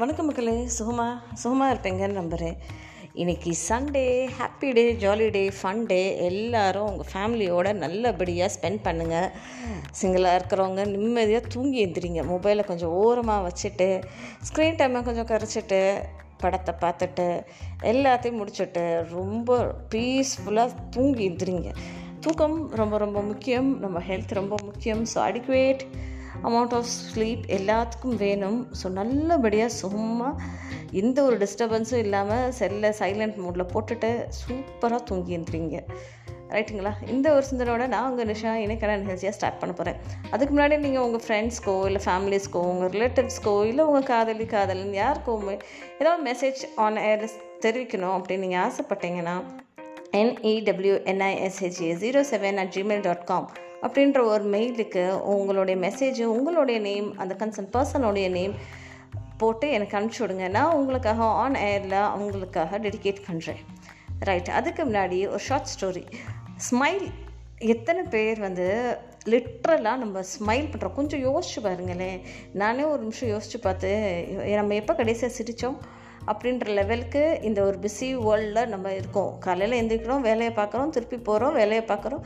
வணக்கம் மக்களே. சுகமா சுகமாக இருப்பீங்கன்னு நம்புகிறேன் இன்றைக்கி Sunday happy day jolly day fun day எல்லோரும் உங்கள் ஃபேமிலியோட நல்லபடியாக ஸ்பெண்ட் பண்ணுங்கள் சிங்கிளாக இருக்கிறவங்க நிம்மதியாக தூங்கி எழுந்திரிங்க மொபைலை கொஞ்சம் ஓரமாக வச்சுட்டு ஸ்க்ரீன் டைமை கொஞ்சம் குறைச்சிட்டு படத்தை பார்த்துட்டு எல்லாத்தையும் முடிச்சுட்டு ரொம்ப பீஸ்ஃபுல்லாக தூங்கி எழுந்திரிங்க தூக்கம் ரொம்ப ரொம்ப முக்கியம். நம்ம ஹெல்த் ரொம்ப முக்கியம். So adequate amount of sleep எல்லாத்துக்கும் வேணும். ஸோ நல்லபடியாக சும்மா எந்த ஒரு டிஸ்டர்பன்ஸும் இல்லாமல் செல்லை சைலண்ட் மோடில் போட்டுட்டு சூப்பராக தூங்கி எழுந்துறீங்க ரைட்டுங்களா இந்த ஒரு சிந்தனோட நான் உங்கள் நிஷா இணைக்கான நிகழ்ச்சியாக ஸ்டார்ட் பண்ண போகிறேன் அதுக்கு முன்னாடி நீங்கள் உங்கள் ஃப்ரெண்ட்ஸ்க்கோ இல்லை ஃபேமிலிஸ்க்கோ உங்கள் ரிலேட்டிவ்ஸ்க்கோ இல்லை உங்கள் காதலி காதலன் யாருக்கோ ஏதாவது மெசேஜ் ஆன் ஏர் தெரிவிக்கணும் அப்படின்னு நீங்கள் ஆசைப்பட்டீங்கன்னா என்இடபிள்யூஎன்ஐஎஸ்ஹெச்ஏ zero seven at Gmail dot com அப்படின்ற ஒரு மெயிலுக்கு உங்களுடைய மெசேஜ் உங்களுடைய நேம் அந்த கன்சர்ன் பர்சனுடைய நேம் போட்டு எனக்கு அனுப்பிச்சி விடுங்க. நான் உங்களுக்காக ஆன் ஏரில் அவங்களுக்காக டெடிகேட் பண்ணுறேன் ரைட் அதுக்கு முன்னாடி ஒரு ஷார்ட் ஸ்டோரி ஸ்மைல் எத்தனை பேர் வந்து லிட்ரலாக நம்ம ஸ்மைல் பண்ணுறோம் கொஞ்சம் யோசிச்சு பாருங்களேன். நானே ஒரு நிமிஷம் யோசித்து பார்த்து நம்ம எப்போ கடைசியாக சிரித்தோம் அப்படின்ற லெவலுக்கு இந்த ஒரு பிஸி வேர்ல்டில் நம்ம இருக்கோம். காலையில் எழுந்திரிக்கிறோம் வேலையை பார்க்குறோம் திருப்பி போகிறோம் வேலையை பார்க்குறோம்.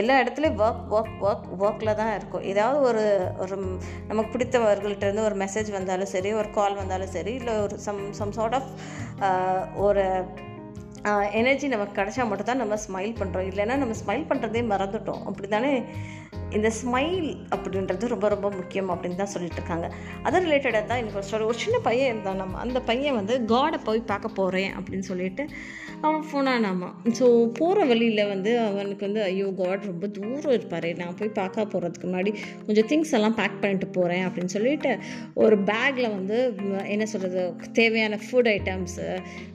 எல்லா இடத்துலையும் ஒர்க் ஒர்க் ஒர்க் ஒர்க்கில் தான் இருக்கும். ஏதாவது ஒரு ஒரு நமக்கு பிடித்தவர்கள்ட்டேருந்து ஒரு மெசேஜ் வந்தாலும் சரி ஒரு கால் வந்தாலும் சரி இல்லை ஒரு சம் சம் சார்ட் ஆஃப் ஒரு எனர்ஜி நமக்கு கிடைச்சா மட்டும் தான் நம்ம ஸ்மைல் பண்ணுறோம் இல்லைன்னா நம்ம ஸ்மைல் பண்ணுறதே மறந்துட்டோம். அப்படி தானே இந்த ஸ்மைல் அப்படின்றது ரொம்ப ரொம்ப முக்கியம் அப்படின்னு தான் சொல்லிட்டு இருக்காங்க. அது ரிலேட்டடாக தான் எனக்கு ஒரு ஸ்டோரி ஒரு சின்ன பையன் இருந்தான். நம்ம அந்த பையன் வந்து காடை போய் பார்க்க போகிறேன் அப்படின்னு சொல்லிட்டு அவன் போனானாமா ஸோ போகிற வழியில் வந்து அவனுக்கு வந்து ஐயோ காட் ரொம்ப தூரம் இருப்பார். நான் போய் பார்க்க போகிறதுக்கு முன்னாடி கொஞ்சம் திங்ஸ் எல்லாம் பேக் பண்ணிட்டு போகிறேன் அப்படின்னு சொல்லிட்டு ஒரு பேக்கில் வந்து என்ன சொல்கிறது தேவையான ஃபுட் ஐட்டம்ஸு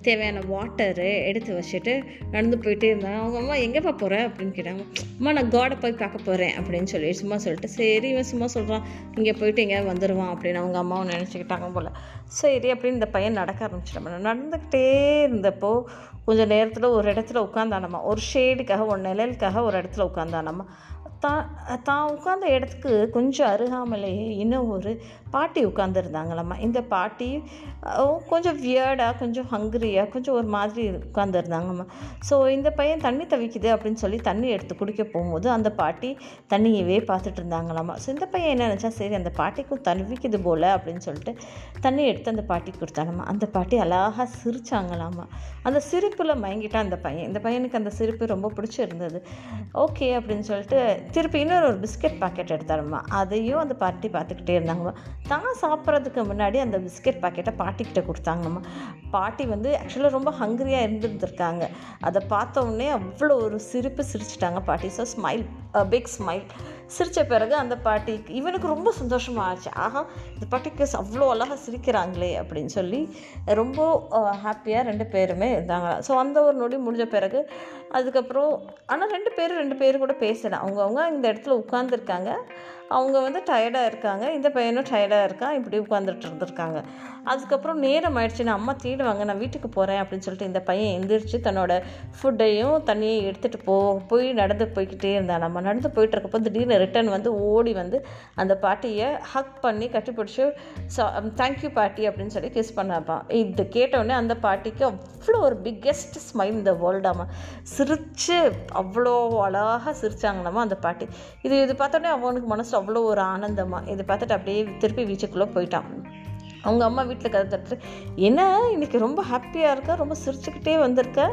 தேவையான வாட்டரு எடுத்து வச்சுட்டு நடந்து போயிட்டே இருந்தான். அவங்க அம்மா எங்கேப்பா போகிற அப்படின்னு கேட்டாங்க அம்மா நான் காடை போய் பார்க்க போகிறேன் அப்படின்னு சொல்லி சும்மா சொல்லிட்டு சரி இவன் சும்மா சொல்கிறான் இங்கே போயிட்டு எங்கேயாவது வந்துடுவான் அப்படின்னு அவங்க அம்மாவும் நினச்சிக்கிட்டாங்க போல். சரி அப்படின்னு இந்த பையன் நடக்க ஆரம்பிச்சிட்டோம் நடந்துக்கிட்டே இருந்தப்போ கொஞ்சம் நேரத்தில் ஒரு இடத்துல உட்காந்தானம்மா ஒரு ஷேடுக்காக ஒரு நிழலுக்காக ஒரு இடத்துல உட்காந்தானம்மா தான் தான் உட்காந்த இடத்துக்கு கொஞ்சம் அருகாமலேயே இன்னும் ஒரு பாட்டி உட்காந்துருந்தாங்களாம்மா இந்த பாட்டி கொஞ்சம் வியர்டாக கொஞ்சம் ஹங்கிரியாக கொஞ்சம் ஒரு மாதிரி உட்காந்துருந்தாங்கம்மா ஸோ இந்த பையன் தண்ணி தவிக்குது அப்படின்னு சொல்லி தண்ணி எடுத்து குடிக்க போகும்போது அந்த பாட்டி தண்ணியவே பார்த்துட்டு இருந்தாங்களாம்மா ஸோ இந்த பையன் என்ன நினச்சா சரி அந்த பாட்டிக்கும் தவிக்குது போல் அப்படின்னு சொல்லிட்டு தண்ணி எடுத்து அந்த பாட்டி கொடுத்தாங்கம்மா. அந்த பாட்டி அழகாக சிரிச்சாங்களாம்மா. அந்த சிரிப்பில் மயங்கிட்டான் அந்த பையன். இந்த பையனுக்கு அந்த சிரிப்பு ரொம்ப பிடிச்சிருந்தது. ஓகே அப்படின்னு சொல்லிட்டு திருப்பி இன்னொரு ஒரு பிஸ்கெட் பாக்கெட் எடுத்தாருமா அதையும் அந்த பாட்டி பார்த்துக்கிட்டே இருந்தாங்கம்மா. தான் சாப்பிட்றதுக்கு முன்னாடி அந்த பிஸ்கெட் பாக்கெட்டை பாட்டிக்கிட்ட கொடுத்தாங்கம்மா. பாட்டி வந்து ஆக்சுவலாக ரொம்ப ஹங்க்ரியாக இருந்துருந்துருக்காங்க. அதை பார்த்த உடனே அவ்வளோ ஒரு சிரிப்பு சிரிச்சிட்டாங்க பாட்டி. ஸோ ஸ்மைல் பிக் ஸ்மைல் சிரித்த பிறகு அந்த பாட்டிக்கு இவனுக்கு ரொம்ப சந்தோஷமாக ஆச்சு. ஆஹா இந்த பாட்டிக்கு அவ்வளோ அழகாக சிரிக்கிறாங்களே அப்படின்னு சொல்லி ரொம்ப ஹாப்பியாக ரெண்டு பேருமே இருந்தாங்க. ஸோ அந்த ஒரு நொடி முடிஞ்ச பிறகு அதுக்கப்புறம் ஆனால் ரெண்டு பேரும் ரெண்டு பேரும் கூட பேசலாம் அவங்கவுங்க இந்த இடத்துல உட்காந்துருக்காங்க அவங்க வந்து டயர்டாக இருக்காங்க. இந்த பையனும் டயர்டாக இருக்கான். இப்படி உட்காந்துட்டு இருந்திருக்காங்க. அதுக்கப்புறம் நேரம் ஆயிடுச்சு. நான் அம்மா தேடுவாங்க நான் வீட்டுக்கு போகிறேன் அப்படின்னு சொல்லிட்டு இந்த பையன் எந்திரிச்சு தன்னோட ஃபுட்டையும் தண்ணியையும் எடுத்துகிட்டு போ போய் நடந்து போய்கிட்டே இருந்தான். நம்ம நடந்து போயிட்டு இருக்கப்போ திடீர்னு ரிட்டன் வந்து ஓடி வந்து அந்த பாட்டியை ஹக் பண்ணி கட்டிப்பிடிச்சி ஸோ தேங்க்யூ um, பாட்டி அப்படின்னு சொல்லி கிஸ் பண்ணாப்பான் இது கேட்டவுடனே அந்த பாட்டிக்கு அவ்வளோ ஒரு பிக்கெஸ்ட் ஸ்மைல் இந்த வேர்ல்டாமா சிரித்து அவ்வளோ அழகாக சிரிச்சாங்களாமா அந்த பாட்டி. இது இது பார்த்தோன்னே அவனுக்கு மனசு அவ்வளோ ஒரு ஆனந்தமாக இதை பார்த்துட்டு அப்படியே திருப்பி வீச்சுக்குள்ளே போயிட்டான். அவங்க அம்மா வீட்டில் கதை தட்டு என்ன இன்றைக்கி ரொம்ப ஹாப்பியாக இருக்க? ரொம்ப சிரிச்சுக்கிட்டே வந்திருக்க?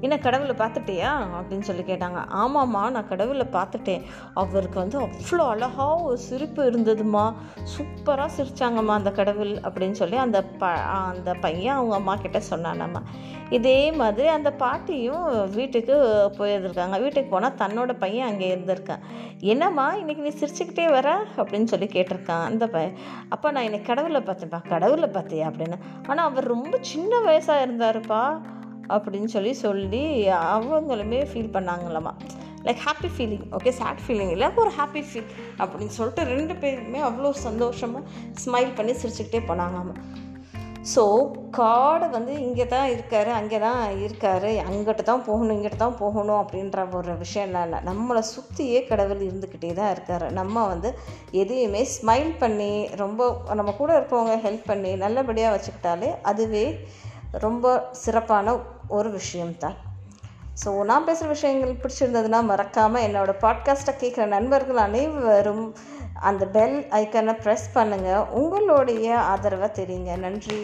என்ன கடவுளை பார்த்துட்டியா? அப்படின்னு சொல்லி கேட்டாங்க. ஆமாம்மா நான் கடவுளை பார்த்துட்டேன். அவருக்கு வந்து அவ்வளோ அழகாக ஒரு சிரிப்பு இருந்ததுமா சூப்பராக சிரிச்சாங்கம்மா அந்த கடவுள் அப்படின்னு சொல்லி அந்த ப அந்த பையன் அவங்க அம்மா கிட்ட சொன்னானம்மா. இதே மாதிரி அந்த பாட்டியும் வீட்டுக்கு போயிருந்திருக்காங்க. வீட்டுக்கு போனால் தன்னோட பையன் அங்கே இருந்திருக்கான். என்னம்மா இன்னைக்கு நீ சிரிச்சுக்கிட்டே வர? அப்படின்னு சொல்லி கேட்டிருக்கான் அந்த பையன். அப்போ நான் இன்னைக்கு கடவுளை பார்த்தேன்ப்பா கடவுளை பார்த்தியா அப்படின்னு. ஆனால் அவர் ரொம்ப சின்ன வயசாக இருந்தாருப்பா. அப்படின்னு சொல்லி சொல்லி அவங்களுமே feel பண்ணாங்களாமா. Like happy feeling okay sad feeling இல்லை ஒரு ஹாப்பி ஃபீல் அப்படின்னு சொல்லிட்டு ரெண்டு பேருமே அவ்வளோ சந்தோஷமாக ஸ்மைல் பண்ணி சிரிச்சுக்கிட்டே போனாங்கம்மா ஸோ காடை வந்து இங்கே தான் இருக்கார் அங்கே தான் இருக்கார் அங்கிட்ட தான் போகணும் இங்கிட்ட தான் போகணும் அப்படின்ற ஒரு விஷயம்லாம் இல்லை. நம்மளை சுற்றியே கடவுள் இருந்துக்கிட்டே தான் இருக்கார். நம்ம வந்து எதையுமே ஸ்மைல் பண்ணி ரொம்ப நம்ம கூட இருக்கிறவங்க ஹெல்ப் பண்ணி நல்லபடியாக வச்சுக்கிட்டாலே அதுவே ரொம்ப சிறப்பான ஒரு விஷயம்தான். ஸோ நான் பேசுகிற விஷயங்கள் பிடிச்சிருந்ததுன்னா மறக்காமல் என்னோடய பாட்காஸ்ட்டை கேட்குற நண்பர்கள் அனைவரும் அந்த பெல் ஐக்கனை ப்ரெஸ் பண்ணுங்கள் உங்களுடைய ஆதரவை தெரியுங்க. நன்றி.